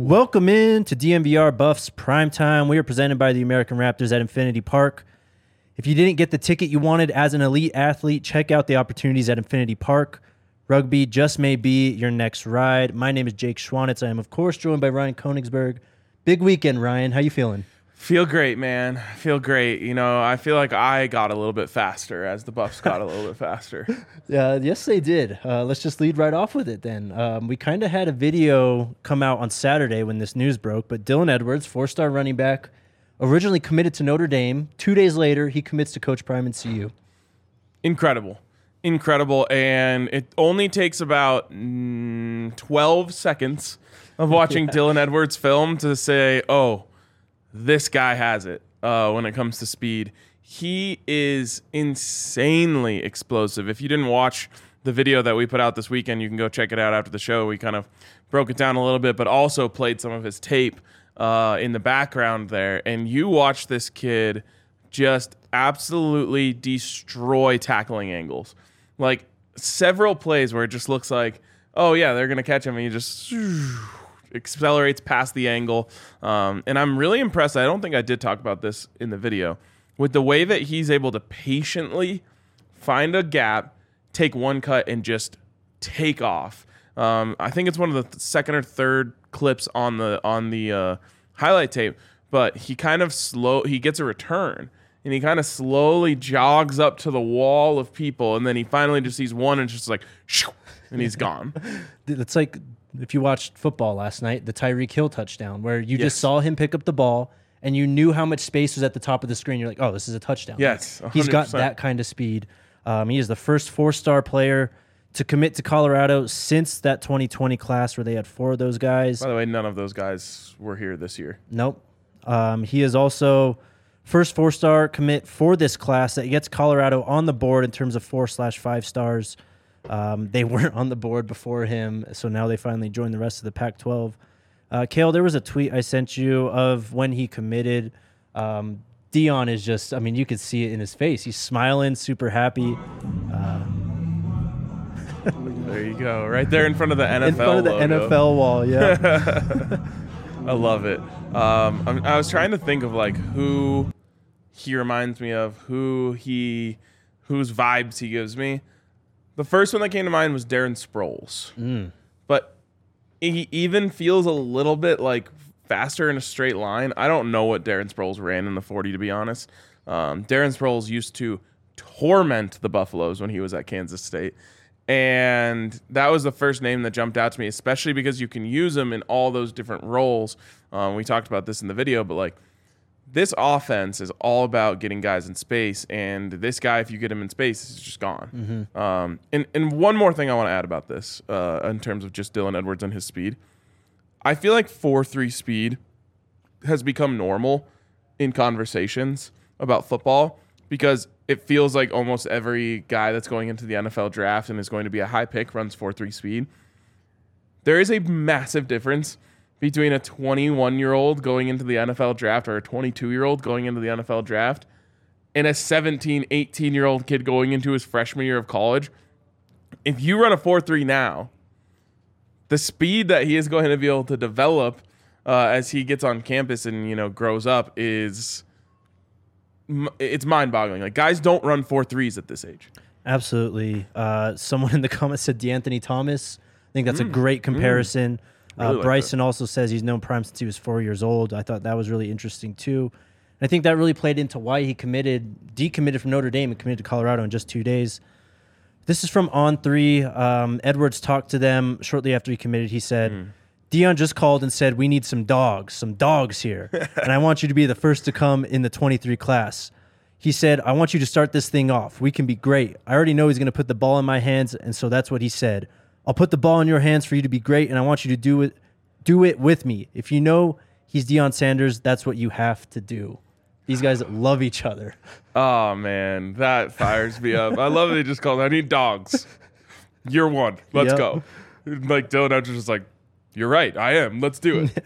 Welcome in to DNVR Buffs Primetime. We are presented by the American Raptors at Infinity Park. If you didn't get the ticket you wanted as an elite athlete, check out the opportunities at Infinity Park. Rugby just may be your next ride. My name is Jake Schwanitz. I am, of course, joined by Ryan Koenigsberg. Big weekend, Ryan. How you feeling? Feel great, man. Feel great. You know, I feel like I got a little bit faster as the Buffs got a little bit faster. Uh, yes, they did. Uh, let's just lead right off with it then. Um, we kind of had a video come out on Saturday when this news broke, but Dylan Edwards, four star running back, originally committed to Notre Dame. Two days later, he commits to Coach Prime and CU. Incredible. Incredible. And it only takes about mm, 12 seconds of watching Dylan Edwards' film to say, oh, this guy has it uh, when it comes to speed. He is insanely explosive. If you didn't watch the video that we put out this weekend, you can go check it out after the show. We kind of broke it down a little bit, but also played some of his tape uh, in the background there. And you watch this kid just absolutely destroy tackling angles. Like several plays where it just looks like, oh, yeah, they're going to catch him. And he just accelerates past the angle. Um, and I'm really impressed. I don't think I did talk about this in the video with the way that he's able to patiently find a gap, take one cut, and just take off. Um, I think it's one of the second or third clips on the on the uh, highlight tape, but he kind of slow. He gets a return. And he kind of slowly jogs up to the wall of people, and then he finally just sees one, and just like, and he's gone. It's like if you watched football last night, the Tyreek Hill touchdown, where you Yes. just saw him pick up the ball and you knew how much space was at the top of the screen. You're like, oh, this is a touchdown. Yes, He's got that kind of speed. Um, he is the first four star player to commit to Colorado since that 2020 class where they had four of those guys. By the way, none of those guys were here this year. Nope. Um, he is also first four star commit for this class that gets Colorado on the board in terms of four slash five stars. Um, they weren't on the board before him, so now they finally joined the rest of the Pac 12. Uh, Kale, there was a tweet I sent you of when he committed. Um, Deion is just, I mean, you could see it in his face. He's smiling, super happy. There you go, right there in front of the NFL. in front of the logo. NFL wall, yeah. I love it. Um, I'm, I was trying to think of like who he reminds me of, who he, whose vibes he gives me. The first one that came to mind was Darren Sproles, Mm. but he even feels a little bit like faster in a straight line. I don't know what Darren Sproles ran in the 40, to be honest. Um, Darren Sproles used to torment the Buffaloes when he was at Kansas State. And that was the first name that jumped out to me, especially because you can use him in all those different roles. Um, we talked about this in the video, but like this offense is all about getting guys in space, and this guy, if you get him in space, is just gone. Um, and and one more thing I want to add about this, uh, in terms of just Dylan Edwards and his speed, I feel like four three speed has become normal in conversations about football because it feels like almost every guy that's going into the NFL draft and is going to be a high pick runs 4 3 speed. There is a massive difference between a 21 year old going into the NFL draft or a 22 year old going into the NFL draft and a 17, 18 year old kid going into his freshman year of college. If you run a 4 3 now, the speed that he is going to be able to develop uh, as he gets on campus and you know grows up is it's mind-boggling. Like guys don't run four threes at this age. Absolutely. Uh, someone in the comments said De'Anthony Thomas. I think that's a great comparison. Mm. Really uh, like Bryson also says he's known Prime since he was four years old. I thought that was really interesting too. And I think that really played into why he committed, decommitted from Notre Dame and committed to Colorado in just two days. This is from On Three. Um, Edwards talked to them shortly after he committed. He said, Hmm. Deion just called and said, We need some dogs, some dogs here. and I want you to be the first to come in the 23 class. He said, I want you to start this thing off. We can be great. I already know he's going to put the ball in my hands. And so that's what he said. I'll put the ball in your hands for you to be great. And I want you to do it, do it with me. If you know he's Deion Sanders, that's what you have to do. These guys love each other. Oh man, that fires me up. I love he just called. I need dogs. You're one. Let's Yep. go. Like Dylan Edwards was like, "You're right. I am. Let's do it."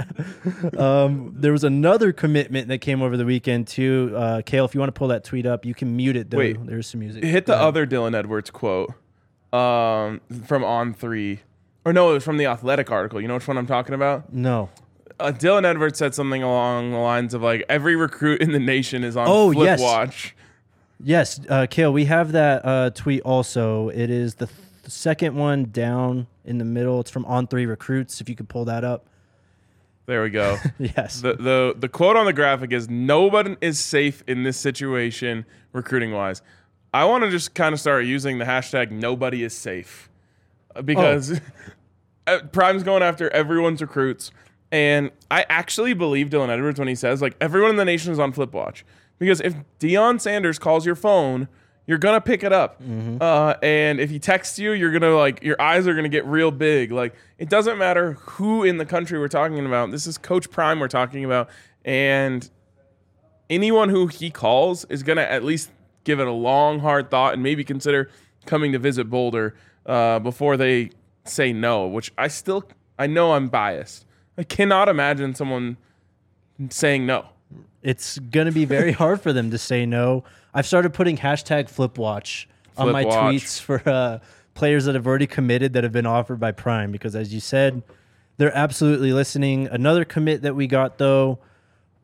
There was another commitment that came over the weekend too. Uh, Kale, if you want to pull that tweet up, you can mute it though. Wait. There's some music. Hit the other Dylan Edwards quote um, from On Three, or no, it was from the Athletic article. You know which one I'm talking about? No. Uh, Dylan Edwards said something along the lines of like, "Every recruit in the nation is on Oh, Flip yes. Watch." Yes, uh, Kale, we have that uh, tweet also. It is the, th- the second one down in the middle. It's from On Three Recruits. If you could pull that up. There we go. Yes. the the the quote on the graphic is nobody is safe in this situation recruiting wise. I want to just kind of start using the hashtag nobody is safe Uh, because uh, Prime's going after everyone's recruits. And I actually believe Dylan Edwards when he says like everyone in the nation is on flip watch because if Deion Sanders calls your phone, you're gonna pick it up, uh, and if he texts you, you're gonna like your eyes are gonna get real big. Like it doesn't matter who in the country we're talking about. This is Coach Prime we're talking about, and anyone who he calls is going to at least give it a long, hard thought and maybe consider coming to visit Boulder uh, before they say no. Which I still, I know I'm biased. I cannot imagine someone saying no. it's going to be very hard for them to say no. I've started putting hashtag FlipWatch on Flip my watch. tweets for uh, players that have already committed that have been offered by Prime because, as you said, they're absolutely listening. Another commit that we got though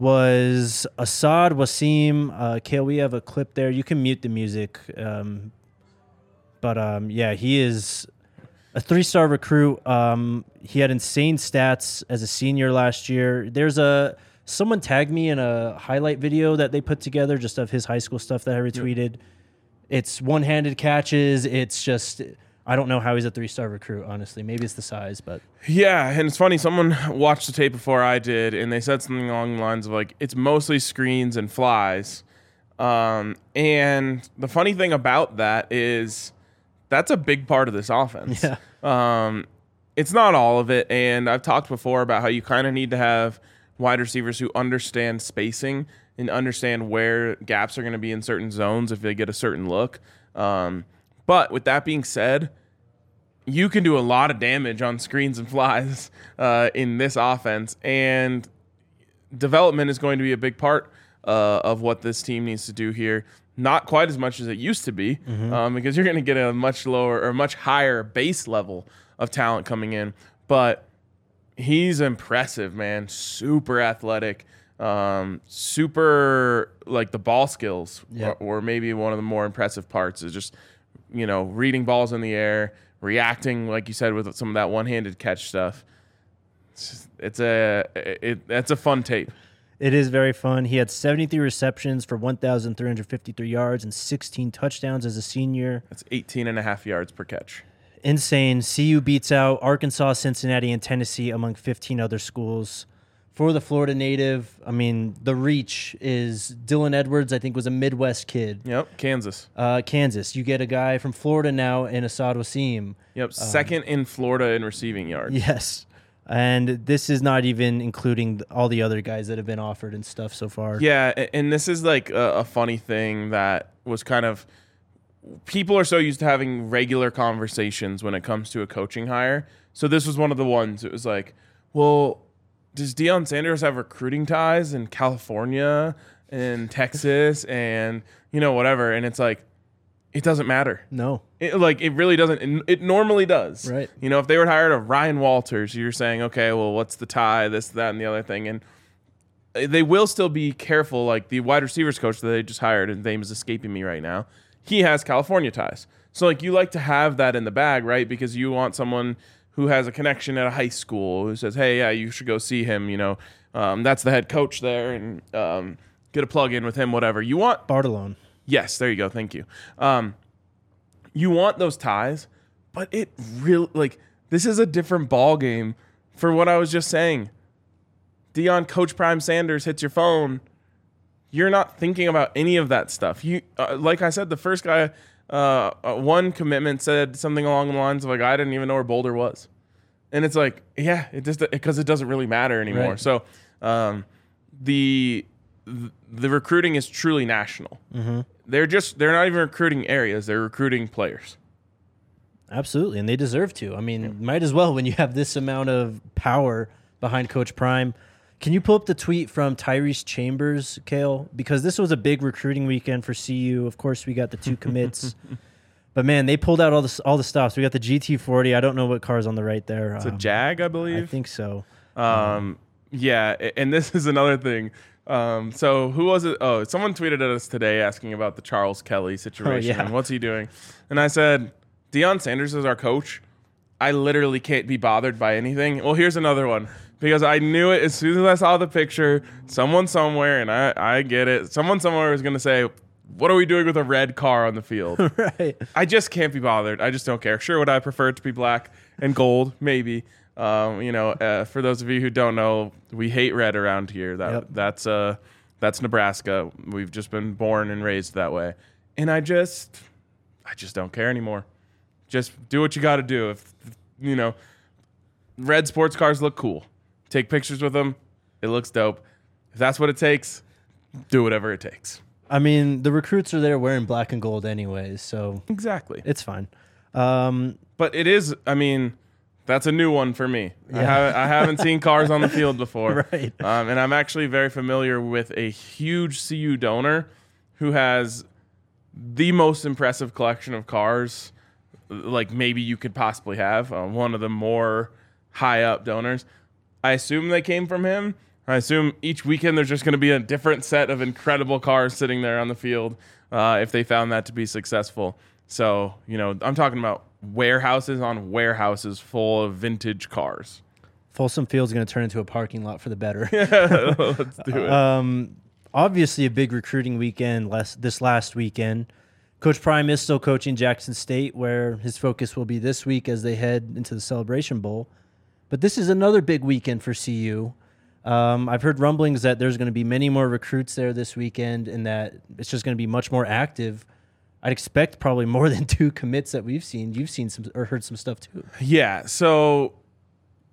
was Asaad Waseem. Uh, Kale, we have a clip there. You can mute the music, um, but um, yeah, he is a three-star recruit. Um, he had insane stats as a senior last year. There's a someone tagged me in a highlight video that they put together just of his high school stuff that I retweeted. It's one-handed catches. It's just I don't know how he's a three-star recruit. Honestly, maybe it's the size, but Yeah, and it's funny. Someone watched the tape before I did, and they said something along the lines of like, "It's mostly screens and flies." Um, and the funny thing about that is, that's a big part of this offense. Yeah. Um, it's not all of it, and I've talked before about how you kind of need to have wide receivers who understand spacing and understand where gaps are going to be in certain zones if they get a certain look. Um, but with that being said, you can do a lot of damage on screens and flies uh, in this offense, and development is going to be a big part uh, of what this team needs to do here. Not quite as much as it used to be, um, because you're going to get a much lower or much higher base level of talent coming in. But he's impressive, man. Super athletic, um, super like the ball skills, Yeah. or, or maybe one of the more impressive parts is just you know reading balls in the air, reacting like you said with some of that one-handed catch stuff. It's, just- it's a it, that's a fun tape. It is very fun. He had 73 receptions for 1,353 yards and 16 touchdowns as a senior. That's 18 and a half yards per catch. Insane. CU beats out Arkansas, Cincinnati, and Tennessee among 15 other schools. For the Florida native, I mean, the reach is Dylan Edwards, I think, was a Midwest kid. Yep, Kansas. Uh, Kansas, you get a guy from Florida now in Asaad Waseem. Yep, second in Florida in receiving yards. Yes. And this is not even including all the other guys that have been offered and stuff so far. Yeah, and this is like a, a funny thing that was kind of people are so used to having regular conversations when it comes to a coaching hire. So this was one of the ones. It was like, well, does Deion Sanders have recruiting ties in California and Texas and you know whatever? And it's like, it doesn't matter. No. It, like it really doesn't. It, it normally does. Right. You know, if they were hired of Ryan Walters, you're saying, okay, well, what's the tie? This, that, and the other thing, and eh, they will still be careful. Like the wide receivers coach that they just hired, his name is escaping me right now. He has California ties, so like you like to have that in the bag, right? Because you want someone who has a connection at a high school who says, "Hey, yeah, you should go see him." You know, um, that's the head coach there, and um, get a plug in with him. Whatever you want. Bartolone. Yes, there you go. Thank you. Um, you want those ties, but it really like this is a different ball game for what I was just saying. Deion Coach Prime Sanders hits your phone. You're not thinking about any of that stuff. You uh, like I said, the first guy, uh, uh, one commitment said something along the lines of like, "I didn't even know where Boulder was," and it's like, yeah, it just because it doesn't really matter anymore. Right. So, um, the the recruiting is truly national. They're just they're not even recruiting areas; they're recruiting players. Absolutely, and they deserve to. I mean, might as well when you have this amount of power behind Coach Prime. Can you pull up the tweet from Tyrese Chambers, Kale? Because this was a big recruiting weekend for CU. Of course, we got the two commits, but man, they pulled out all the all the stops. We got the GT40. I don't know what car's on the right there. It's a Um, Jag, I believe. I think so. Um, yeah, and this is another thing. Um, so who was it? Oh, someone tweeted at us today asking about the Charles Kelly situation yeah. and what's he doing. And I said, Deion Sanders is our coach. I literally can't be bothered by anything. Well, here's another one because I knew it as soon as I saw the picture. Someone somewhere, and I, I get it. Someone somewhere is going to say, "What are we doing with a red car on the field?" right. I just can't be bothered. I just don't care. Sure, would I prefer it to be black and gold? Maybe. Um, you know, uh, for those of you who don't know, we hate red around here. That Yep. that's uh that's Nebraska. We've just been born and raised that way. And I just I just don't care anymore. Just do what you got to do. If you know, red sports cars look cool. Take pictures with them. It looks dope. If that's what it takes, do whatever it takes. I mean, the recruits are there wearing black and gold anyways, so Exactly. it's fine. Um, But it is. I mean, that's a new one for me. I, haven't, I haven't seen cars on the field before, Right. Um, and I'm actually very familiar with a huge CU donor who has the most impressive collection of cars, like maybe you could possibly have. Uh, one of the more high up donors. I assume they came from him. I assume each weekend there's just going to be a different set of incredible cars sitting there on the field uh, if they found that to be successful. So, you know, I'm talking about warehouses on warehouses full of vintage cars. Folsom Field's going to turn into a parking lot for the better. yeah, Let's do it. Um, obviously, a big recruiting weekend last, this last weekend. Coach Prime is still coaching Jackson State, where his focus will be this week as they head into the Celebration Bowl. But this is another big weekend for CU. Um, I've heard rumblings that there's going to be many more recruits there this weekend, and that it's just going to be much more active. I'd expect probably more than two commits that we've seen. You've seen some or heard some stuff too. Yeah. So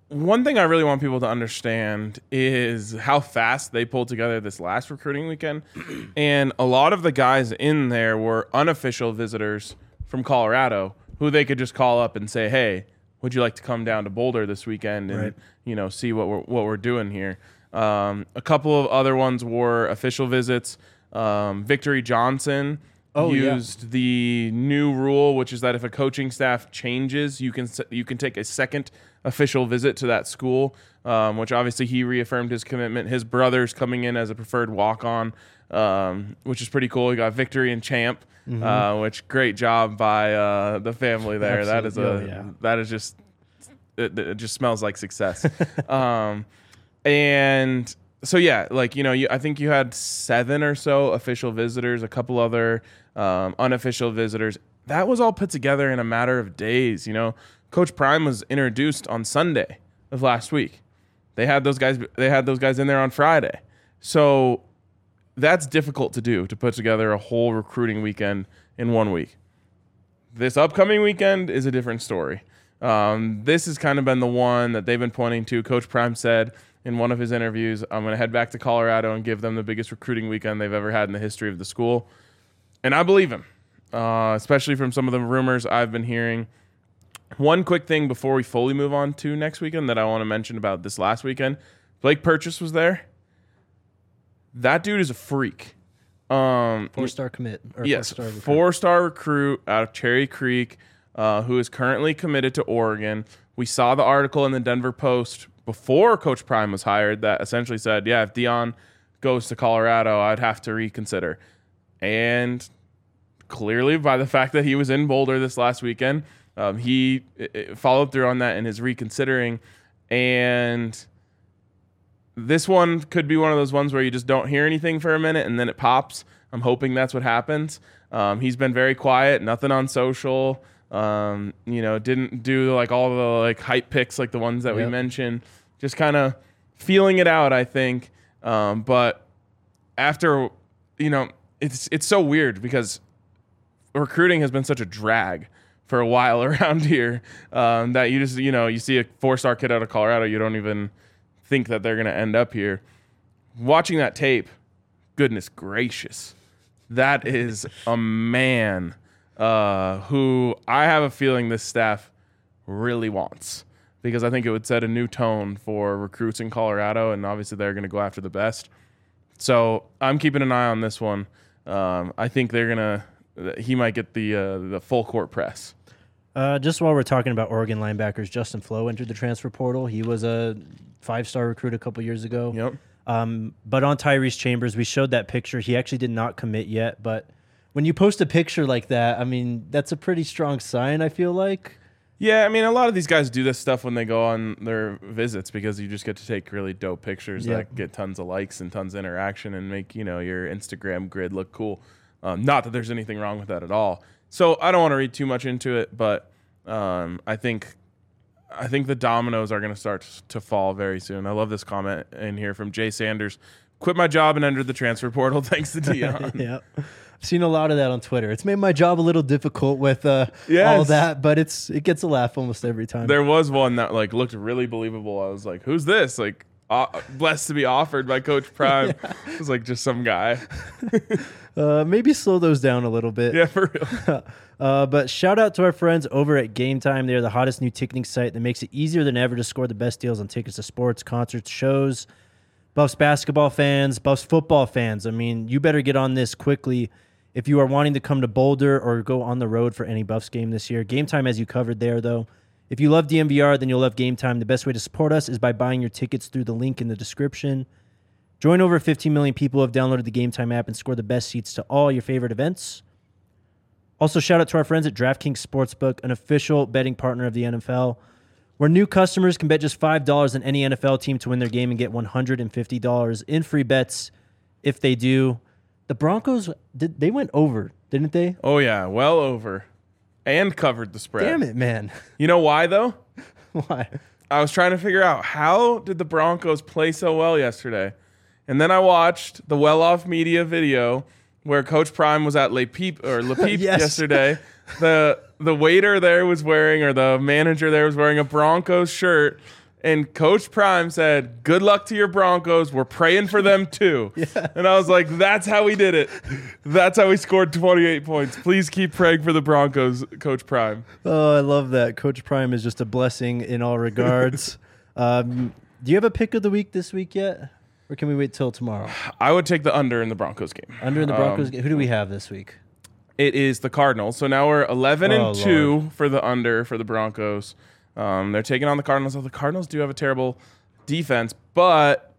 one thing I really want people to understand is how fast they pulled together this last recruiting weekend. and a lot of the guys in there were unofficial visitors from Colorado who they could just call up and say, "Hey, would you like to come down to Boulder this weekend and Right. you know see what we're what we're doing here?" Um, a couple of other ones were official visits. Um, Victory Johnson Oh, yeah. used the new rule, which is that if a coaching staff changes, you can you can take a second official visit to that school. Um, which obviously he reaffirmed his commitment. His brother's coming in as a preferred walk on, um, which is pretty cool. He got victory and champ, Mm-hmm. uh, which great job by uh, the family there. That is a Absolutely. Oh, yeah. that is just it, it just smells like success. um, and so yeah, like you know, you, I think you had seven or so official visitors, a couple other um, unofficial visitors. That was all put together in a matter of days. You know, Coach Prime was introduced on Sunday of last week. They had those guys. They had those guys in there on Friday. So that's difficult to do to put together a whole recruiting weekend in one week. This upcoming weekend is a different story. Um, this has kind of been the one that they've been pointing to. Coach Prime said in one of his interviews, I'm going to head back to Colorado and give them the biggest recruiting weekend they've ever had in the history of the school. And I believe him, uh, especially from some of the rumors I've been hearing. One quick thing before we fully move on to next weekend that I want to mention about this last weekend Blake Purchase was there. That dude is a freak. Um, Four star commit. Or yes, four-star recruit. four star recruit out of Cherry Creek, uh, who is currently committed to Oregon. We saw the article in the Denver Post before Coach Prime was hired that essentially said, "Yeah, if Deion goes to Colorado, I'd have to reconsider." And clearly, by the fact that he was in Boulder this last weekend, Um, he i- i- followed through on that and is reconsidering. And this one could be one of those ones where you just don't hear anything for a minute and then it pops. I'm hoping that's what happens. Um, he's been very quiet, nothing on social. Um, you know, didn't do like all the like hype picks like the ones that we mentioned. Just kind of feeling it out, I think. Um, but after, you know, it's it's so weird because recruiting has been such a drag for a while around here um, that you just you know you see a four star kid out of Colorado, you don't even think that they're going to end up here. Watching that tape, goodness gracious, that is a man uh, who I have a feeling this staff really wants because I think it would set a new tone for recruits in Colorado, and obviously they're going to go after the best. So I'm keeping an eye on this one. Um, I think they're gonna. He might get the uh, the full court press. Uh, just while we're talking about Oregon linebackers, Justin Flowe entered the transfer portal. He was a five star recruit a couple years ago. Yep. Um, but on Tyrese Chambers, we showed that picture. He actually did not commit yet. But when you post a picture like that, I mean, that's a pretty strong sign, I feel like. Yeah, I mean, a lot of these guys do this stuff when they go on their visits because you just get to take really dope pictures Yep. that get tons of likes and tons of interaction and make you know your Instagram grid look cool. Um, not that there's anything wrong with that at all. So I don't want to read too much into it, but um, I think I think the dominoes are going to start to fall very soon. I love this comment in here from Jay Sanders. Quit my job and entered the transfer portal thanks to Deion. yeah. I've seen a lot of that on Twitter. It's made my job a little difficult with uh, all that, but it's it gets a laugh almost every time. There was one that like looked really believable. I was like, "Who's this?" Like, uh, blessed to be offered by Coach Prime. It was like just some guy. Uh, maybe slow those down a little bit. Yeah, for real. Uh, but shout out to our friends over at Game Time. They're the hottest new ticketing site that makes it easier than ever to score the best deals on tickets to sports, concerts, shows. Buffs basketball fans, Buffs football fans. I mean, you better get on this quickly if you are wanting to come to Boulder or go on the road for any Buffs game this year. Game Time has you covered there, though. If you love DNVR, then you'll love Game Time. The best way to support us is by buying your tickets through the link in the description. Join over 15 million people who have downloaded the Game Time app and score the best seats to all your favorite events. Also, shout out to our friends at DraftKings Sportsbook, an official betting partner of the NFL, where new customers can bet just $5 on any NFL team to win their game and get $150 in free bets if they do. The Broncos, did, they went over, didn't they? Oh yeah, well over, and covered the spread. Damn it, man. You know why though? Why? I was trying to figure out how did the Broncos play so well yesterday, and then I watched the well-off media video where Coach Prime was at Le Peep or Le Peep Yes. yesterday. The the waiter there was wearing, or the manager there was wearing a Broncos shirt, and Coach Prime said, "Good luck to your Broncos. We're praying for them too." And I was like, "That's how we did it. That's how we scored 28 points. Please keep praying for the Broncos, Coach Prime." Oh, I love that. Coach Prime is just a blessing in all regards. um, do you have a pick of the week this week yet? Or can we wait till tomorrow? I would take the under in the Broncos game. Under in the Broncos, Um, game. who do we have this week? It is the Cardinals. So now we're 11 Oh, and 2 for the under for the Broncos. Um, they're taking on the Cardinals. The Cardinals do have a terrible defense, but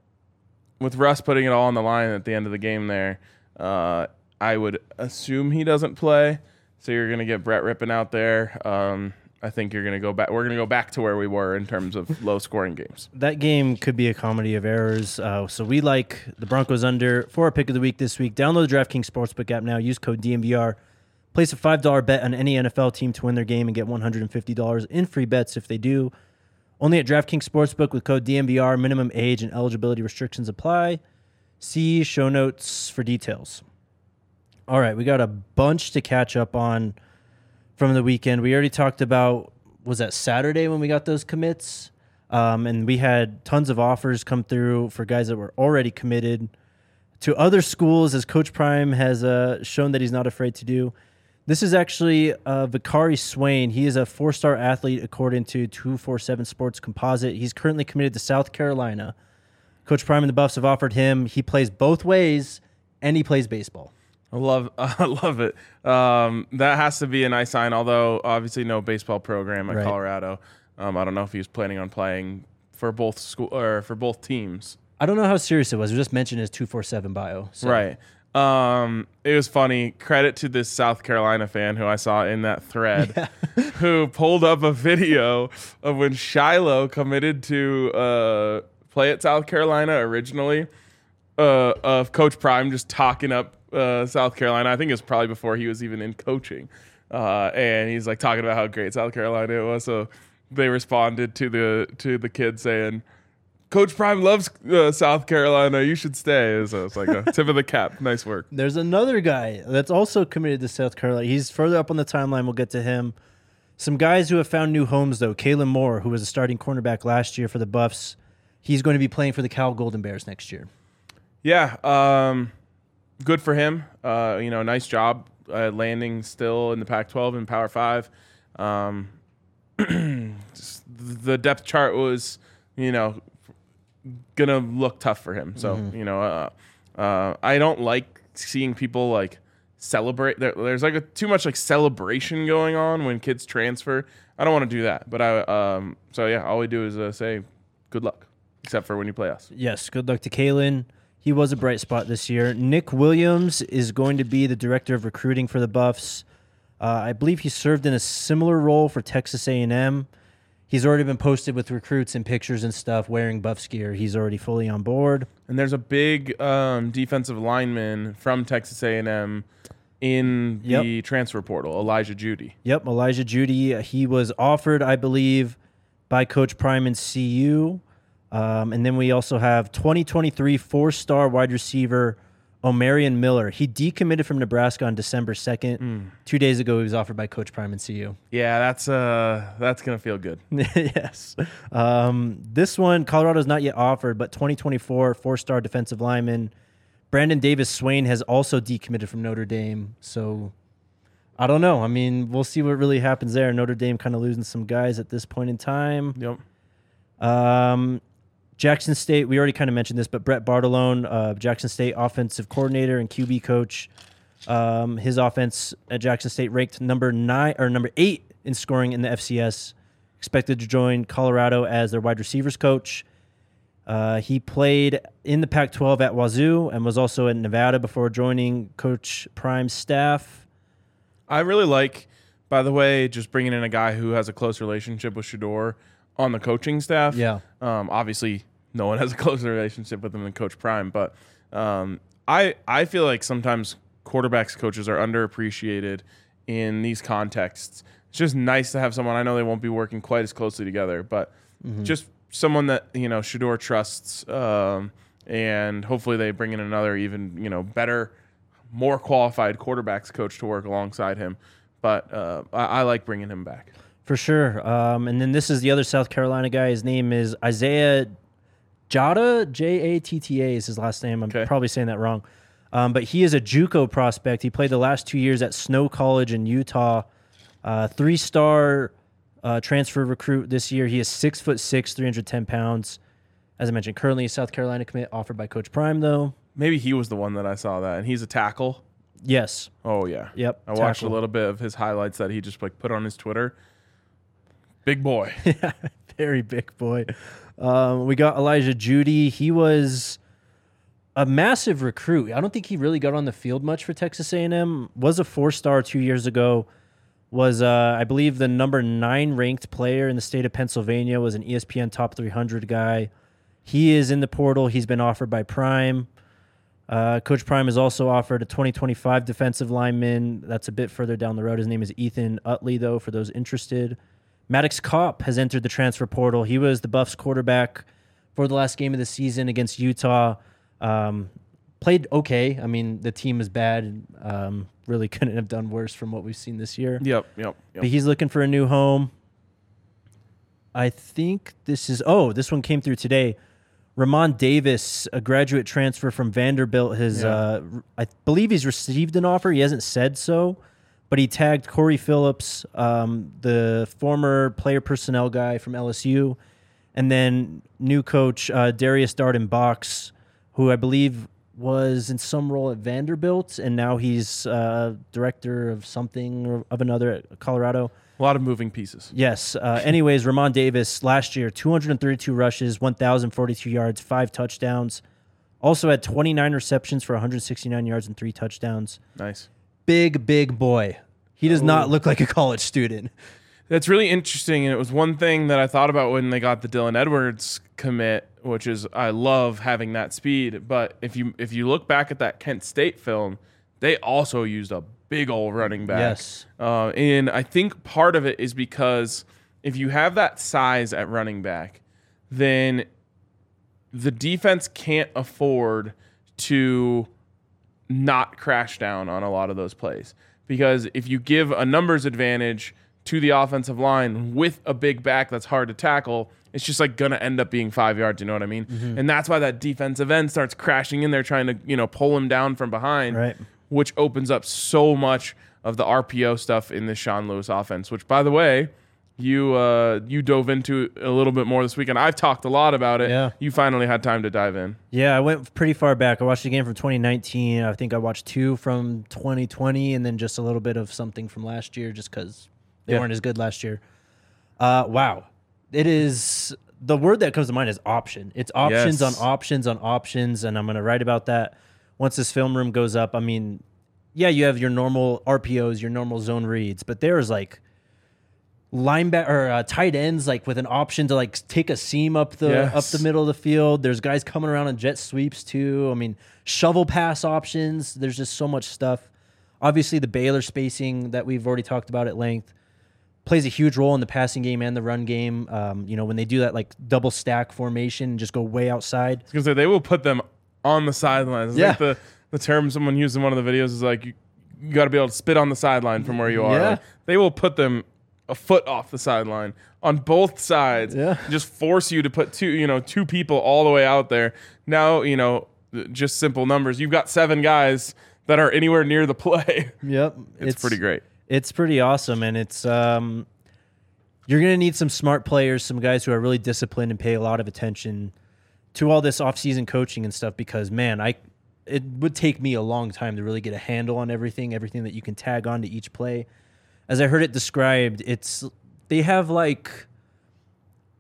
with Russ putting it all on the line at the end of the game there, uh, I would assume he doesn't play. So you're going to get Brett Rypien out there. Um, I think you're going to go back. We're going to go back to where we were in terms of low scoring games. that game could be a comedy of errors. Uh, so we like the Broncos under for our pick of the week this week. Download the DraftKings Sportsbook app now. Use code DNVR. Place a five dollar bet on any NFL team to win their game and get one hundred and fifty dollars in free bets if they do. Only at DraftKings Sportsbook with code DNVR. Minimum age and eligibility restrictions apply. See show notes for details. All right, we got a bunch to catch up on from the weekend. We already talked about was that Saturday when we got those commits, um, and we had tons of offers come through for guys that were already committed to other schools, as Coach Prime has uh, shown that he's not afraid to do. This is actually uh, Vicari Swain. He is a four-star athlete according to 247 Sports Composite. He's currently committed to South Carolina. Coach Prime and the Buffs have offered him. He plays both ways, and he plays baseball. I love, I love it. Um, that has to be a nice sign. Although obviously no baseball program at Right. Colorado. Um, I don't know if he was planning on playing for both school or for both teams. I don't know how serious it was. Was just mentioned his 247 bio. So. Right. Um, it was funny. Credit to this South Carolina fan who I saw in that thread, who pulled up a video of when Shiloh committed to uh, play at South Carolina originally. Uh, of Coach Prime just talking up uh, South Carolina. I think it was probably before he was even in coaching, uh, and he's like talking about how great South Carolina it was. So they responded to the to the kid saying. Coach Prime loves uh, South Carolina. You should stay. So it's like a tip of the cap. Nice work. There's another guy that's also committed to South Carolina. He's further up on the timeline. We'll get to him. Some guys who have found new homes, though. Kalen Moore, who was a starting cornerback last year for the Buffs, he's going to be playing for the Cal Golden Bears next year. Yeah, um, good for him. Uh, you know, nice job uh, landing still in the Pac-12 and Power Five. Um, the depth chart was, you know, gonna look tough for him. So Mm-hmm. you know, uh, uh, I don't like seeing people like celebrate. There, there's like a, too much like celebration going on when kids transfer. I don't want to do that. But I, um, so yeah, all we do is uh, say good luck, except for when you play us. Yes, good luck to Kalen. He was a bright spot this year. Nick Williams is going to be the director of recruiting for the Buffs. Uh, I believe he served in a similar role for Texas A&M. He's already been posted with recruits and pictures and stuff wearing Buffs gear. He's already fully on board. And there's a big um, defensive lineman from Texas A&M in the Yep. transfer portal, Elijah Jeudy. Yep, Elijah Jeudy. uh, He was offered, I believe, by Coach Prime and CU. Um, and then we also have 2023 four star wide receiver Omarion Miller. He decommitted from Nebraska on December 2nd. Two days ago, he was offered by Coach Prime and CU. Yeah, that's uh, that's gonna feel good. yes. Um, this one, Colorado's not yet offered, but 2024 four star defensive lineman Brandon Davis Swain has also decommitted from Notre Dame. So I don't know. I mean, we'll see what really happens there. Notre Dame kind of losing some guys at this point in time. Yep. Um, Jackson State, we already kind of mentioned this, but Brett Bartolone, uh, Jackson State offensive coordinator and QB coach, um, his offense at Jackson State ranked number nine or number eight in scoring in the FCS. Expected to join Colorado as their wide receivers coach. Uh, he played in the Pac 12 at Wazoo and was also at Nevada before joining Coach Prime's staff. I really like, by the way, just bringing in a guy who has a close relationship with Shedeur on the coaching staff. Yeah. Um, obviously, no one has a closer relationship with him than Coach Prime, but um, I I feel like sometimes quarterbacks coaches are underappreciated in these contexts. It's just nice to have someone. I know they won't be working quite as closely together, but just someone that you know Shedeur trusts, um, and hopefully they bring in another even you know better, more qualified quarterbacks coach to work alongside him. But uh, I, I like bringing him back. For sure. Um, and then this is the other South Carolina guy. His name is Isaiah Jada. J A T T A is his last name. I'm Okay. probably saying that wrong. Um, but he is a JUCO prospect. He played the last two years at Snow College in Utah. Uh, three star uh, transfer recruit this year. He is six foot six, 310 pounds. As I mentioned, currently a South Carolina commit offered by Coach Prime, though. Maybe he was the one that I saw that, and he's a tackle. Yes. Oh yeah. Yep, I watched tackle. a little bit of his highlights that he just like put on his Twitter. Big boy. very big boy. Um, we got Elijah Jeudy. He was a massive recruit. I don't think he really got on the field much for Texas A&M. Was a four star two years ago. Was uh, I believe the number nine ranked player in the state of Pennsylvania. Was an ESPN top 300 guy. He is in the portal. He's been offered by Prime. Uh, Coach Prime has also offered a 2025 defensive lineman. That's a bit further down the road. His name is Ethan Utley, though, for those interested. Maddox Kopp has entered the transfer portal. He was the Buffs quarterback for the last game of the season against Utah. Um, played okay. I mean, the team is bad. Um, really couldn't have done worse from what we've seen this year. yep, yep, But yep. he's looking for a new home. I think this is oh, this one came through today. Ramon Davis, a graduate transfer from Vanderbilt, has Yeah. uh, I believe he's received an offer. He hasn't said so, but he tagged Corey Phillips, um, the former player personnel guy from LSU, and then new coach uh, Darius Darden Box, who I believe was in some role at Vanderbilt, and now he's uh, director of something or of another at Colorado. A lot of moving pieces. Yes. Uh, anyways, Ramon Davis last year, 232 rushes, 1,042 yards, five touchdowns, Also had 29 receptions for 169 yards and three touchdowns. Nice. Big, big boy. He does not look like a college student. That's really interesting, and it was one thing that I thought about when they got the Dylan Edwards commit, which is I love having that speed. But if you if you look back at that Kent State film, they also used a big old running back. Yes. uh, and I think part of it is because if you have that size at running back, then the defense can't afford to not crash down on a lot of those plays because if you give a numbers advantage to the offensive line with a big back that's hard to tackle, it's just like gonna end up being five yards. You know what I mean? Mm-hmm. And that's why that defensive end starts crashing in there, trying to you know pull him down from behind, Right. which opens up so much of the RPO stuff in the Sean Lewis offense. Which, by the way. You uh, you dove into a little bit more this weekend. I've talked a lot about it. Yeah. You finally had time to dive in. Yeah, I went pretty far back. I watched the game from 2019. I think I watched two from 2020, and then just a little bit of something from last year, just because they Yeah. weren't as good last year. Uh, wow, it is the word that comes to mind is option. It's options Yes. on options on options, and I'm gonna write about that once this film room goes up. I mean, yeah, you have your normal RPOs, your normal zone reads, but there's like linebacker or uh, tight ends like with an option to like take a seam up the Yes. up the middle of the field. There's guys coming around on jet sweeps too. I mean, shovel pass options. There's just so much stuff. Obviously, the Baylor spacing that we've already talked about at length plays a huge role in the passing game and the run game. Um, you know, when they do that like double stack formation and just go way outside. Because they will put them on the sidelines. Yeah. think the, the term someone used in one of the videos is like, you, you got to be able to spit on the sideline from where you are. Yeah. Like, they will put them a foot off the sideline on both sides. Yeah. Just force you to put two, you know, two people all the way out there. Now, you know, just simple numbers. You've got seven guys that are anywhere near the play. Yep, It's, pretty great. It's pretty awesome, and it's um, you're gonna need some smart players, some guys who are really disciplined and pay a lot of attention to all this off-season coaching and stuff. Because man, I it would take me a long time to really get a handle on everything, everything that you can tag on to each play. As I heard it described, it's they have like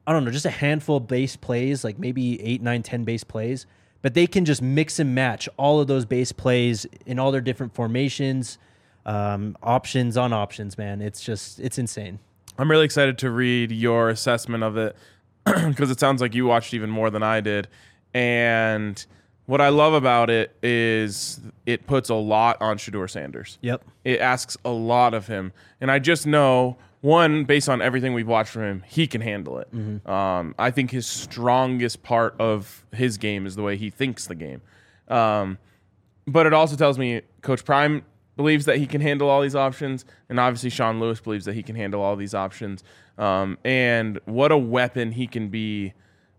I don't know, just a handful of base plays, like maybe eight, nine, ten base plays, but they can just mix and match all of those base plays in all their different formations, um, options on options. Man, it's just it's insane. I'm really excited to read your assessment of it because it sounds like you watched even more than I did. And what I love about it is it puts a lot on Shedeur Sanders. Yep. It asks a lot of him. And I just know, one, based on everything we've watched from him, he can handle it. Um, I think his strongest part of his game is the way he thinks the game. Um, but it also tells me Coach Prime believes that he can handle all these options, and obviously Sean Lewis believes that he can handle all these options. Um, and what a weapon he can be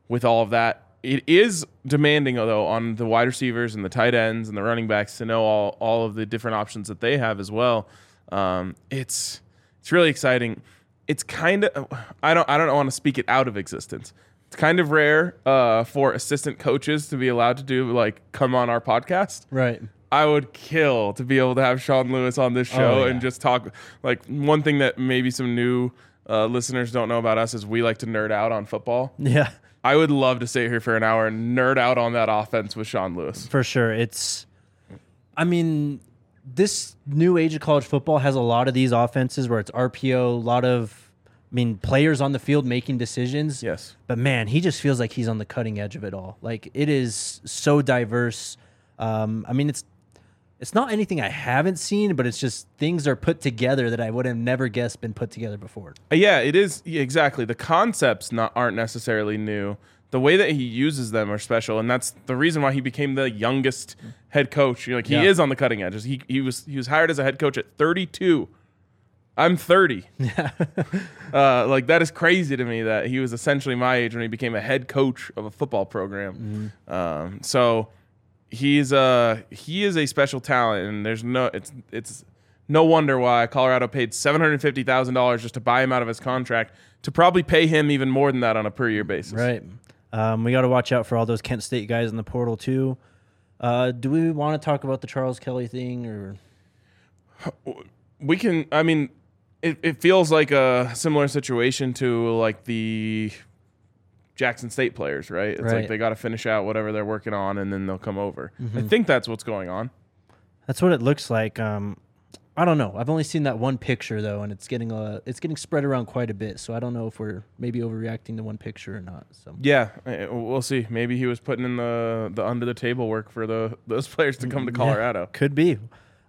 with all of that. It is demanding, though, on the wide receivers and the tight ends and the running backs to know all, all of the different options that they have as well. Um, it's it's really exciting. It's kind of I don't I don't want to speak it out of existence. It's kind of rare uh, for assistant coaches to be allowed to do like come on our podcast. Right. I would kill to be able to have Sean Lewis on this show Oh, yeah. and just talk. Like one thing that maybe some new uh, listeners don't know about us is we like to nerd out on football. Yeah. I would love to sit here for an hour and nerd out on that offense with Sean Lewis. For sure. It's, I mean, this new age of college football has a lot of these offenses where it's RPO, a lot of, I mean, players on the field making decisions. Yes. But man, he just feels like he's on the cutting edge of it all. Like it is so diverse. Um, I mean, it's it's not anything I haven't seen, but it's just things are put together that I would have never guessed been put together before. Uh, Yeah, it is yeah, exactly. The concepts not aren't necessarily new. The way that he uses them are special, and that's the reason why he became the youngest head coach. You know, like he Yeah. is on the cutting edge. He he was he was hired as a head coach at 32. I'm 30. uh, like that is crazy to me that he was essentially my age when he became a head coach of a football program. Um, so he's a he is a special talent, and there's no it's it's no wonder why Colorado paid seven hundred fifty thousand dollars just to buy him out of his contract to probably pay him even more than that on a per year basis. Right. Um, we got to watch out for all those Kent State guys in the portal too. Uh, do we want to talk about the Charles Kelly thing or? we can i mean it, it feels like a similar situation to like the Jackson State players, right? It's Right. like they got to finish out whatever they're working on, and then they'll come over. I think that's what's going on. That's what it looks like. Um, I don't know. I've only seen that one picture though, and it's getting uh, it's getting spread around quite a bit. So I don't know if we're maybe overreacting to one picture or not. So Yeah, uh, we'll see. Maybe he was putting in the the under the table work for the those players to come to Colorado. Could be.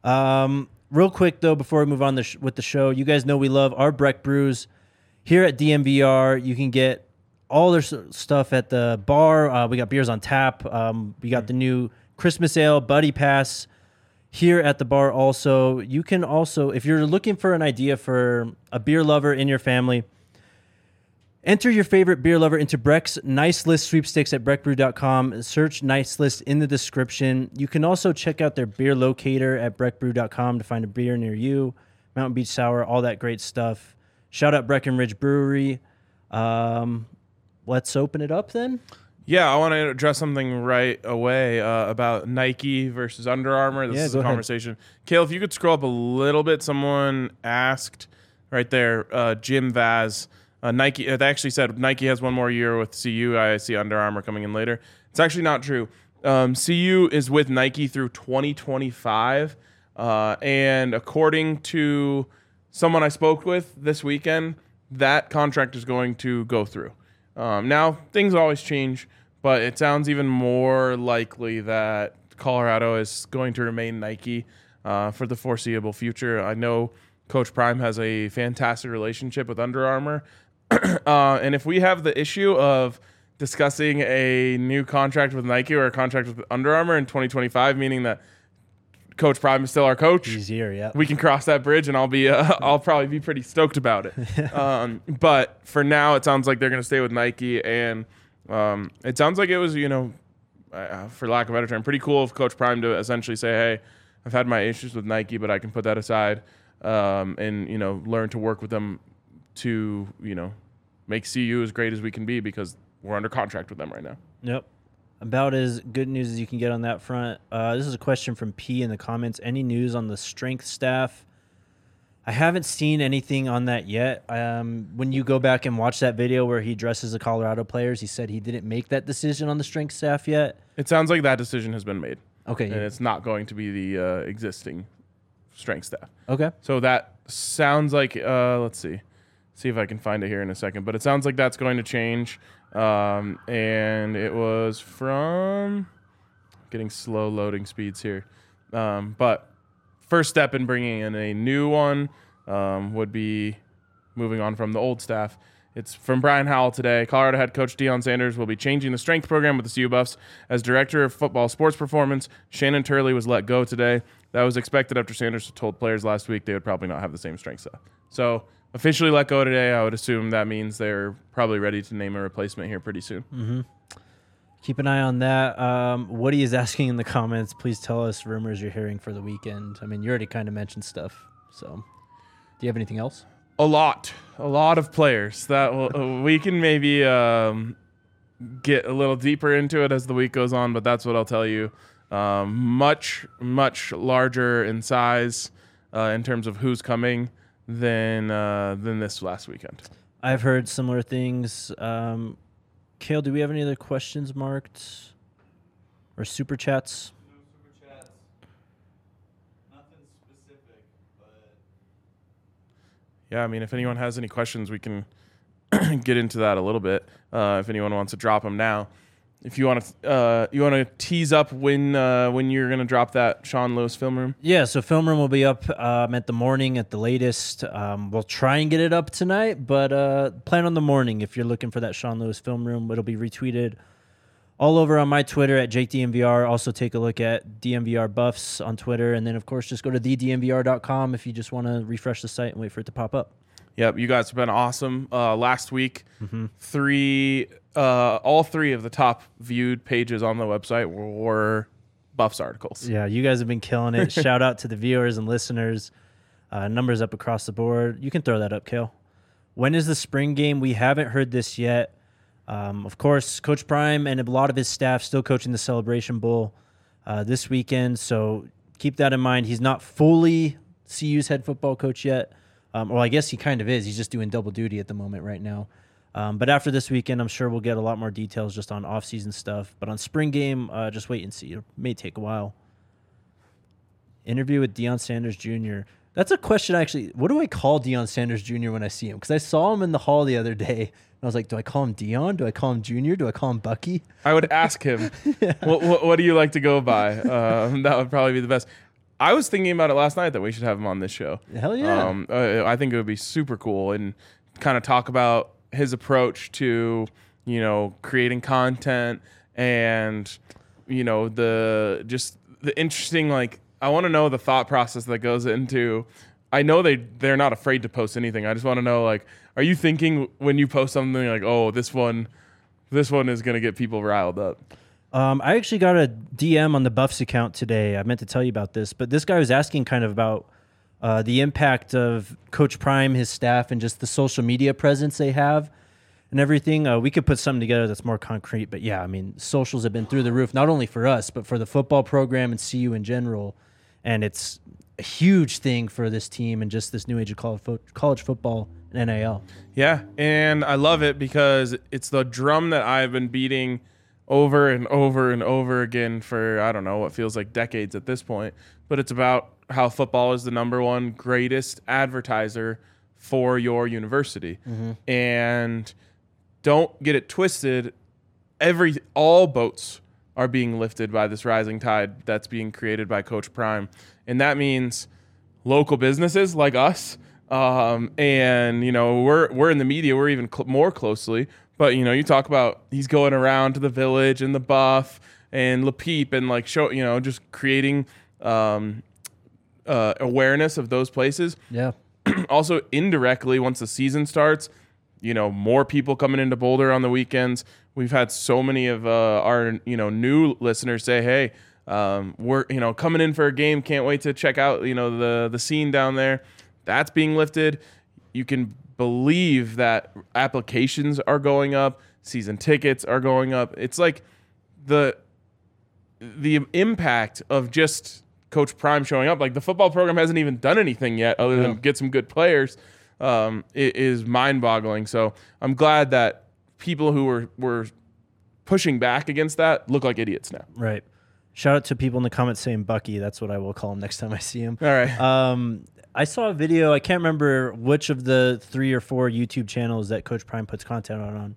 Um, real quick though, before we move on the sh- with the show, you guys know we love our Breck brews here at DNVR. You can get all their stuff at the bar. Uh, we got beers on tap. Um, we got the new Christmas ale, Buddy Pass here at the bar. Also, you can also if you're looking for an idea for a beer lover in your family. Enter your favorite beer lover into Breck's Nice List sweepstakes at breckbrew.com. Search Nice List in the description. You can also check out their beer locator at breckbrew.com to find a beer near you. Mountain Beach Sour, all that great stuff. Shout out Breckenridge Brewery. Um, let's open it up then. Yeah, I want to address something right away uh, about Nike versus Under Armour. This Yeah, is a ahead. conversation. Kale, if you could scroll up a little bit, someone asked right there, uh, Jim Vaz. Uh, Nike. uh, They actually said Nike has one more year with CU. I see Under Armour coming in later. It's actually not true. Um, CU is with Nike through 2025, uh, and according to someone I spoke with this weekend, that contract is going to go through. Um, now things always change, but it sounds even more likely that Colorado is going to remain Nike uh, for the foreseeable future. I know Coach Prime has a fantastic relationship with Under Armour, uh, and if we have the issue of discussing a new contract with Nike or a contract with Under Armour in 2025, meaning that Coach Prime is still our coach, Easier, yeah. we can cross that bridge and I'll be uh, I'll probably be pretty stoked about it. um, but for now, it sounds like they're going to stay with Nike, and um, it sounds like it was you know, uh, for lack of a better term, pretty cool of Coach Prime to essentially say, hey, I've had my issues with Nike, but I can put that aside um, and you know learn to work with them to you know make CU as great as we can be because we're under contract with them right now. Yep. About as good news as you can get on that front. Uh, this is a question from P in the comments. Any news on the strength staff? I haven't seen anything on that yet. Um, when you go back and watch that video where he dresses the Colorado players, he said he didn't make that decision on the strength staff yet. It sounds like that decision has been made, Okay. and it's not going to be the uh, existing strength staff. Okay. So that sounds like uh, let's see, see if I can find it here in a second. But it sounds like that's going to change, um, and it was from getting slow loading speeds here. Um, but first step in bringing in a new one um, would be moving on from the old staff. It's from Brian Howell today. Colorado head coach Deion Sanders will be changing the strength program with the CU Buffs. As director of football sports performance, Shannon Turley was let go today. That was expected after Sanders told players last week they would probably not have the same strength staff. So officially let go today. I would assume that means they're probably ready to name a replacement here pretty soon. Keep an eye on that. Um, Woody is asking in the comments, please tell us rumors you're hearing for the weekend. I mean, you already kind of mentioned stuff. So, do you have anything else? a lot, a lot of players that will, we can maybe um, get a little deeper into it as the week goes on. But that's what I'll tell you. Um, much, much larger in size uh, in terms of who's coming than uh, than this last weekend. I've heard similar things. Um, Kale, do we have any other questions marked or super chats? Yeah, I mean, if anyone has any questions, we can get into that a little bit. Uh, if anyone wants to drop them now, if you want to, uh, you want to tease up when uh, when you're gonna drop that Sean Lewis film room. Yeah, so film room will be up um, at the morning at the latest. Um, we'll try and get it up tonight, but uh, plan on the morning if you're looking for that Sean Lewis film room. It'll be retweeted all over on my Twitter at JakeDNVR. Also, take a look at DNVR Buffs on Twitter. And then, of course, just go to thednvr.com if you just want to refresh the site and wait for it to pop up. Yep, you guys have been awesome. Uh, last week, Mm-hmm. three, uh, all three of the top viewed pages on the website were Buffs articles. Yeah, you guys have been killing it. Shout out to the viewers and listeners. Uh, numbers up across the board. You can throw that up, Kale. When is the spring game? We haven't heard this yet. Um, of course, Coach Prime and a lot of his staff still coaching the Celebration Bowl uh, this weekend. So keep that in mind. He's not fully CU's head football coach yet. Um, or I guess he kind of is. He's just doing double duty at the moment right now. Um, but after this weekend, I'm sure we'll get a lot more details just on off-season stuff. But on spring game, uh, just wait and see. It may take a while. Interview with Deion Sanders Jr. That's a question. Actually, what do I call Deion Sanders Jr. when I see him? Because I saw him in the hall the other day, and I was like, do I call him Deion? Do I call him Junior? Do I call him Bucky? I would ask him, what, what, what do you like to go by? Um, that would probably be the best. I was thinking about it last night that we should have him on this show. Hell yeah. Um, uh, I think it would be super cool and kind of talk about his approach to, you know, creating content and, you know, the just the interesting like I want to know the thought process that goes into. I know they they're not afraid to post anything. I just want to know like, are you thinking when you post something like, oh, this one, this one is gonna get people riled up? Um, I actually got a DM on the Buffs account today. I meant to tell you about this, but this guy was asking kind of about uh, the impact of Coach Prime, his staff, and just the social media presence they have and everything. Uh, we could put something together that's more concrete, but yeah, I mean, socials have been through the roof, not only for us, but for the football program and CU in general. And it's a huge thing for this team and just this new age of college, fo- college football and NIL. Yeah, and I love it because it's the drum that I've been beating over and over and over again for I don't know what feels like decades at this point, but it's about how football is the number one greatest advertiser for your university. And don't get it twisted, every all boats are being lifted by this rising tide that's being created by Coach Prime. And that means local businesses like us um, and you know we're we're in the media we're even cl- more closely but you know you talk about he's going around to the village and the buff and Le Peep and like show you know just creating um, uh, awareness of those places. Yeah. also indirectly once the season starts you know more people coming into boulder on the weekends. We've had so many of uh, our you know new listeners say hey um, we're you know coming in for a game. Can't wait to check out you know the the scene down there. That's being lifted. You can believe that applications are going up season tickets are going up it's like the the impact of just Coach Prime showing up, like the football program hasn't even done anything yet other than get some good players, um, it is mind boggling. So I'm glad that people who were, were pushing back against that look like idiots now. Right. Shout out to people in the comments saying Bucky. That's what I will call him next time I see him. All right. Um, I saw a video. I can't remember which of the three or four YouTube channels that Coach Prime puts content on. on.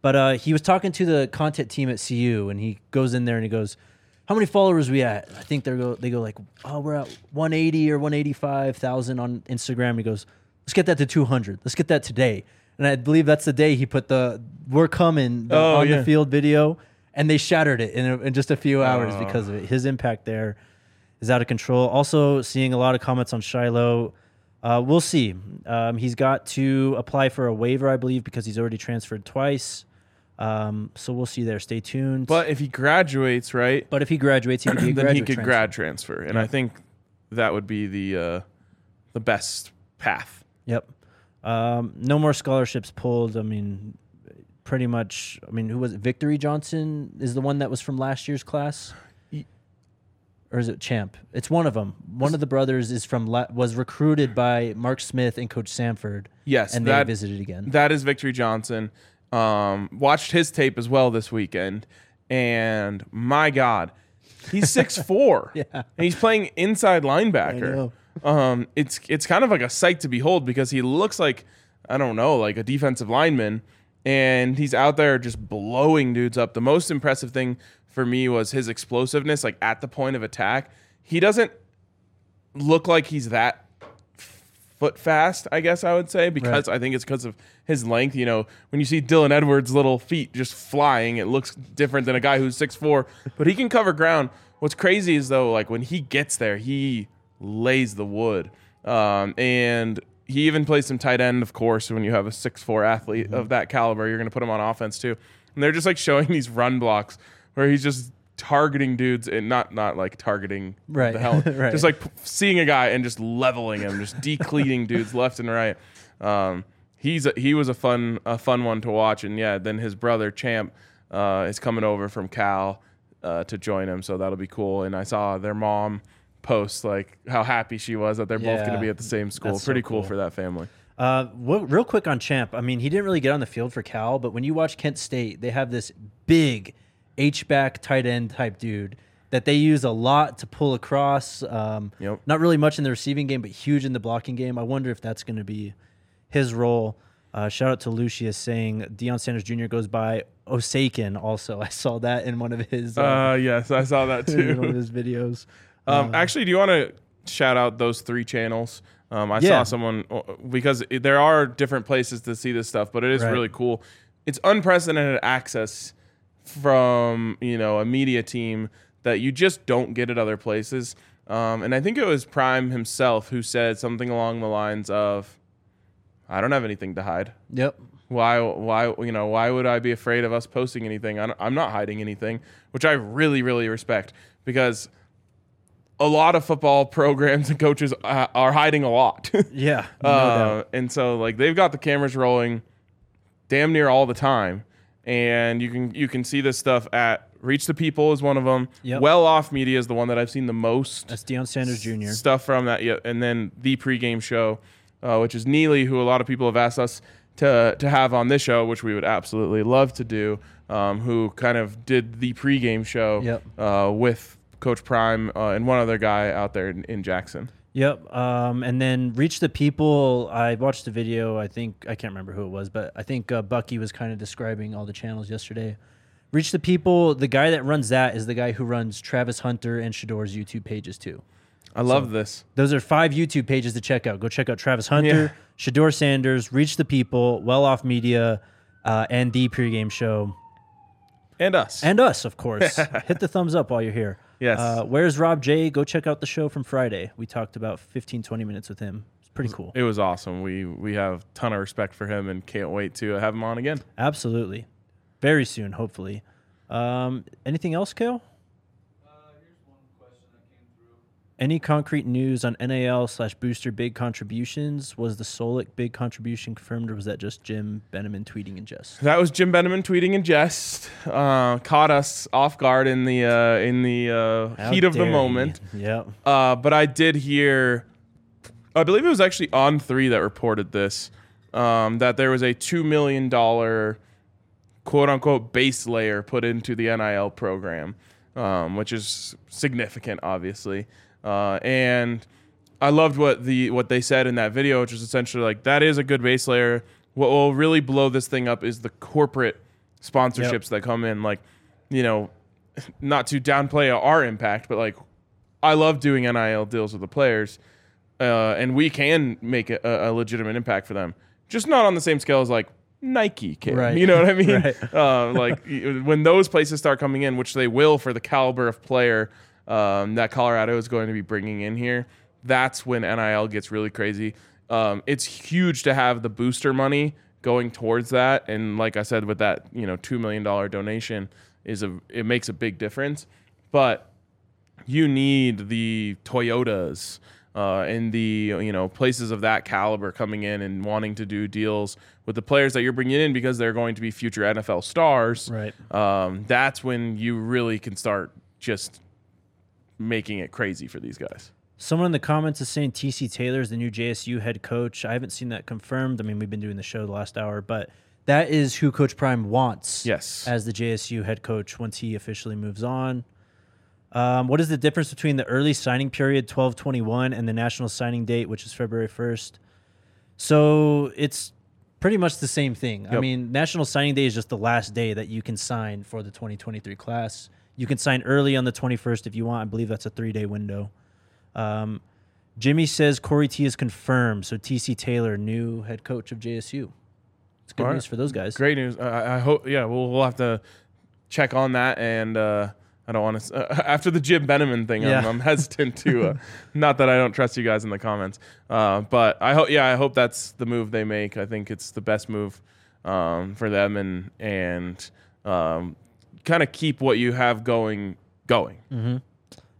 But uh, he was talking to the content team at CU, and he goes in there and he goes, "How many followers we at?" I think they go, they go like, "Oh, we're at 180 or 185 thousand on Instagram." He goes, "Let's get that to 200. Let's get that today." And I believe that's the day he put the "We're coming" the Oh, on yeah. the field video, and they shattered it in, in just a few hours because of it. His impact there is out of control. Also, seeing a lot of comments on Shiloh. Uh, we'll see. Um, he's got to apply for a waiver, I believe, because he's already transferred twice. Um, so we'll see there. Stay tuned. But if he graduates, right, but if he graduates, he could be then he could transfer. grad transfer. And I think that would be the, uh, the best path. Yep. Um, no more scholarships pulled. I mean, pretty much. I mean, who was it? Victory Johnson is the one that was from last year's class, or is it Champ? It's one of them. One of the brothers is from la- was recruited by Mark Smith and Coach Sanford. Yes, and that- they visited again. That is Victory Johnson. Um, watched his tape as well this weekend, and my God, he's six four. Yeah. and he's playing inside linebacker. Um, it's it's kind of like a sight to behold because he looks like I don't know, like a defensive lineman, and he's out there just blowing dudes up. The most impressive thing for me was his explosiveness, like at the point of attack. He doesn't look like he's that foot fast, I guess I would say, because I think it's because of his length. You know, when you see Dylan Edwards' little feet just flying, it looks different than a guy who's 6'4, but he can cover ground. What's crazy is, though, like when he gets there, he lays the wood. Um, and he even plays some tight end, of course, when you have a 6'4 athlete of that caliber, you're going to put him on offense too. And they're just like showing these run blocks where he's just targeting dudes and not not like targeting Right. the hell Right. just like p- seeing a guy and just leveling him, just decleating dudes left and right. Um, he's a, he was a fun a fun one to watch, and yeah, then his brother Champ uh, is coming over from Cal uh, to join him, so that'll be cool. And I saw their mom post like how happy she was that they're both going to be at the same school. That's so Pretty cool. cool. for that family. Uh, what, real quick on Champ. I mean, he didn't really get on the field for Cal, but when you watch Kent State, they have this big H back tight end type dude that they use a lot to pull across. Um, Yep. Not really much in the receiving game, but huge in the blocking game. I wonder if that's going to be his role. Uh, shout out to Lucius saying Deion Sanders Jr. goes by Osakin. Also, I saw that in one of his uh, Uh, yes, I saw that in one of too. his videos. Um, actually, do you want to shout out those three channels? Um, I Yeah. saw someone uh, because there are different places to see this stuff, but it is Right. really cool. It's unprecedented access from you know a media team that you just don't get at other places. Um, and I think it was Prime himself who said something along the lines of, "I don't have anything to hide. Yep. Why? Why? You know? Why would I be afraid of us posting anything? I'm not hiding anything," which I really, really respect because a lot of football programs and coaches uh, are hiding a lot. Yeah. No uh, and so like they've got the cameras rolling damn near all the time and you can you can see this stuff at reach the people is one of them Yep. well off media is the one that i've seen the most That's Deion Sanders Jr. stuff from that yeah and then the pregame show uh, which is neely who a lot of people have asked us to to have on this show which we would absolutely love to do um, who kind of did the pregame show Yep. uh, with coach prime uh, and one other guy out there in, in jackson Yep. Um, and then reach the people. I watched the video. I think I can't remember who it was, but I think uh, Bucky was kind of describing all the channels yesterday. Reach the people. The guy that runs that is the guy who runs Travis Hunter and Shedeur's YouTube pages too. i love this Those are five YouTube pages to check out. Go check out Travis Hunter, Shador Sanders, Reach the People, Well Off Media, uh, and the pregame show, and us and us, of course. Hit the thumbs up while you're here. Yes. Uh, where's Rob J? Go check out the show from Friday. We talked about 15, 20 minutes with him. It's pretty cool. It was awesome. We we have a ton of respect for him and can't wait to have him on again. Absolutely. Very soon, hopefully. Um, anything else, Kale? Any concrete news on NAL slash booster big contributions? Was the Solik big contribution confirmed, or was that just Jim Beneman tweeting in jest? That was Jim Beneman tweeting in jest. Uh, caught us off guard in the uh, in the uh, heat of the moment. Yep. Uh, but I did hear, I believe it was actually on three that reported this, um, that there was a two million dollar quote unquote base layer put into the NIL program, um, which is significant, obviously. Uh, and I loved what the what they said in that video, which was essentially like that is a good base layer. What will really blow this thing up is the corporate sponsorships that come in, like you know, not to downplay our impact, but like I love doing NIL deals with the players, uh, and we can make a, a legitimate impact for them. Just not on the same scale as like Nike can. Right. You know what I mean? Right. Uh, like when those places start coming in, which they will for the caliber of player um, that Colorado is going to be bringing in here, that's when NIL gets really crazy. Um, it's huge to have the booster money going towards that, and like I said, with that you know two million dollar donation is a it makes a big difference, but you need the Toyotas uh, and the you know places of that caliber coming in and wanting to do deals with the players that you're bringing in because they're going to be future NFL stars. Right. Um, that's when you really can start just making it crazy for these guys. Someone in the comments is saying TC Taylor is the new JSU head coach. I haven't seen that confirmed. I mean, we've been doing the show the last hour, but that is who Coach Prime wants Yes. as the JSU head coach once he officially moves on. Um, what is the difference between the early signing period, 1221, and the national signing date, which is February 1st? So it's pretty much the same thing. I mean, national signing day is just the last day that you can sign for the 2023 class. You can sign early on the 21st if you want. I believe that's a three day window. Um, Jimmy says Corey T is confirmed. So TC Taylor, new head coach of JSU. It's good right. news for those guys. Great news. I, I hope. Yeah, we'll we'll have to check on that. And uh, I don't want to. Uh, after the Jim Beneman thing, I'm, I'm hesitant to. Uh, not that I don't trust you guys in the comments, uh, but I hope. Yeah, I hope that's the move they make. I think it's the best move um, for them, and and um, kind of keep what you have going going.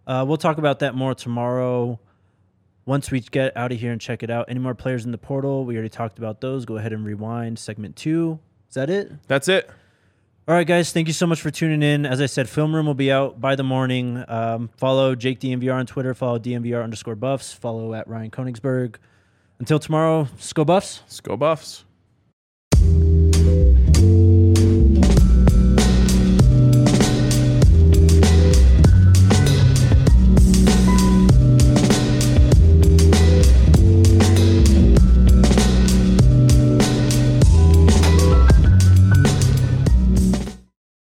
Uh, we'll talk about that more tomorrow. Once we get out of here and check it out. Any more players in the portal? We already talked about those. Go ahead and rewind. Segment two. Is that it? That's it. All right, guys. Thank you so much for tuning in. As I said, Film Room will be out by the morning. Um, follow Jake DNVR on Twitter. Follow DNVR underscore buffs. Follow at Ryan Koenigsberg. Until tomorrow, Sco Buffs. Go Buffs.